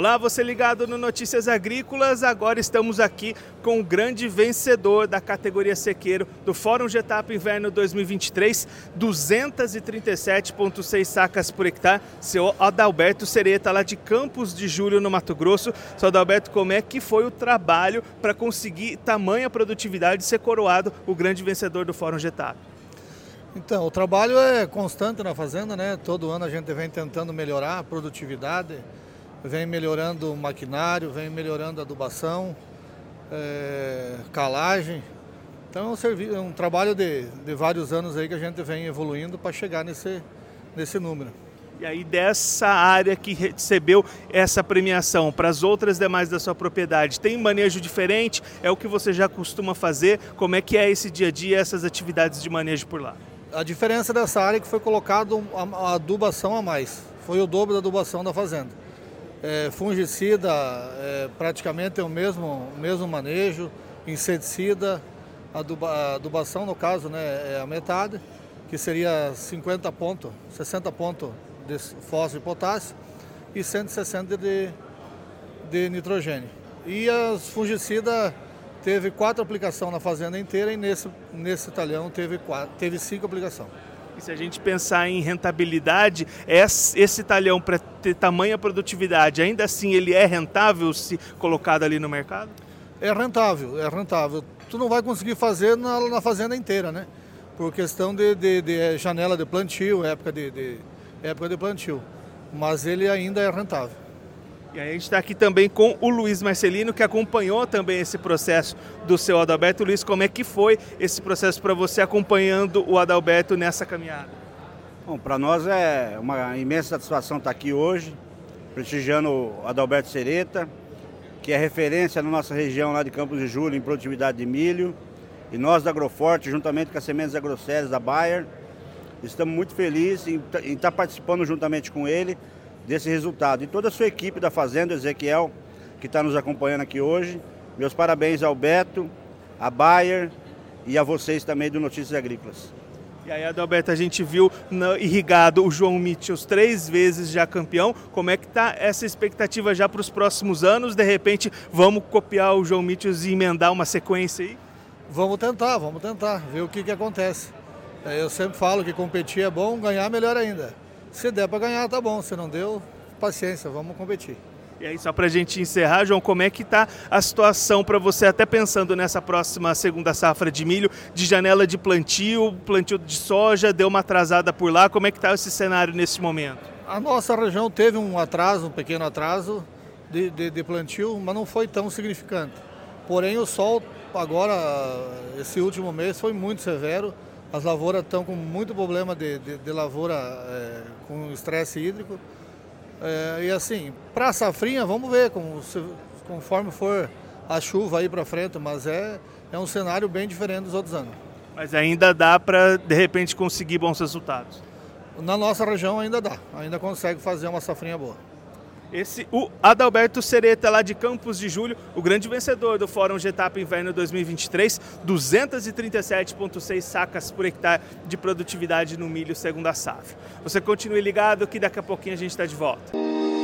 Olá, você ligado no Notícias Agrícolas. Agora estamos aqui com o grande vencedor da categoria sequeiro do Fórum Getap Inverno 2023, 237,6 sacas por hectare, seu Adalberto Sereta, lá de Campos de Julho, no Mato Grosso. Seu Adalberto, como é que foi o trabalho para conseguir tamanha produtividade e ser coroado o grande vencedor do Fórum Getap? Então, o trabalho é constante na fazenda, né? Todo ano a gente vem tentando melhorar a produtividade, vem melhorando o maquinário, vem melhorando a adubação, é, calagem. Então é um, um trabalho de, de, vários anos aí que a gente vem evoluindo para chegar nesse, nesse número. E aí dessa área que recebeu essa premiação para as outras demais da sua propriedade, tem manejo diferente? É o que você já costuma fazer? Como é que é esse dia a dia, essas atividades de manejo por lá? A diferença dessa área é que foi colocado a adubação a mais. Foi o dobro da adubação da fazenda. É, fungicida é, praticamente é o mesmo, mesmo manejo, inseticida, aduba, adubação no caso né, é a metade, que seria 50 pontos, 60 pontos de fósforo e potássio e 160 de, de nitrogênio. E as fungicidas teve quatro aplicações na fazenda inteira e nesse, nesse talhão teve, quatro, teve cinco aplicações. E se a gente pensar em rentabilidade, esse talhão para ter tamanha produtividade, ainda assim ele é rentável se colocado ali no mercado? É rentável, é rentável. Tu não vai conseguir fazer na, na fazenda inteira, né? Por questão de, de, de janela de plantio, época de, de, época de plantio. Mas ele ainda é rentável. E a gente está aqui também com o Luiz Marcelino, que acompanhou também esse processo do seu Adalberto. Luiz, como é que foi esse processo para você acompanhando o Adalberto nessa caminhada? Bom, para nós é uma imensa satisfação estar aqui hoje, prestigiando o Adalberto Sereta, que é referência na nossa região lá de Campos de Julho em produtividade de milho. E nós da Agroforte, juntamente com as sementes agrosséries da Bayer, estamos muito felizes em estar participando juntamente com ele desse resultado. E toda a sua equipe da Fazenda, Ezequiel, que está nos acompanhando aqui hoje. Meus parabéns ao Beto, a Bayer e a vocês também do Notícias Agrícolas. E aí, Adalberto, a gente viu no irrigado o João Mitchell três vezes já campeão. Como é que está essa expectativa já para os próximos anos? De repente, vamos copiar o João Mitchell e emendar uma sequência aí? Vamos tentar, vamos tentar, ver o que, que acontece. É, eu sempre falo que competir é bom, ganhar melhor ainda. Se der para ganhar, tá bom. Se não deu, paciência, vamos competir. E aí, só para a gente encerrar, João, como é que está a situação para você, até pensando nessa próxima segunda safra de milho, de janela de plantio, plantio de soja, deu uma atrasada por lá, como é que está esse cenário nesse momento? A nossa região teve um atraso, um pequeno atraso de, de, de plantio, mas não foi tão significante. Porém, o sol agora, esse último mês, foi muito severo, as lavouras estão com muito problema de, de, de lavoura é, com estresse hídrico. É, e assim, para a safrinha, vamos ver como, se, conforme for a chuva aí para frente, mas é, é um cenário bem diferente dos outros anos. Mas ainda dá para, de repente, conseguir bons resultados? Na nossa região ainda dá, ainda consegue fazer uma safrinha boa. Esse, o Adalberto Sereta, lá de Campos de Julho, o grande vencedor do Fórum Getap Inverno 2023, 237,6 sacas por hectare de produtividade no milho segundo a safra. Você continue ligado que daqui a pouquinho a gente está de volta.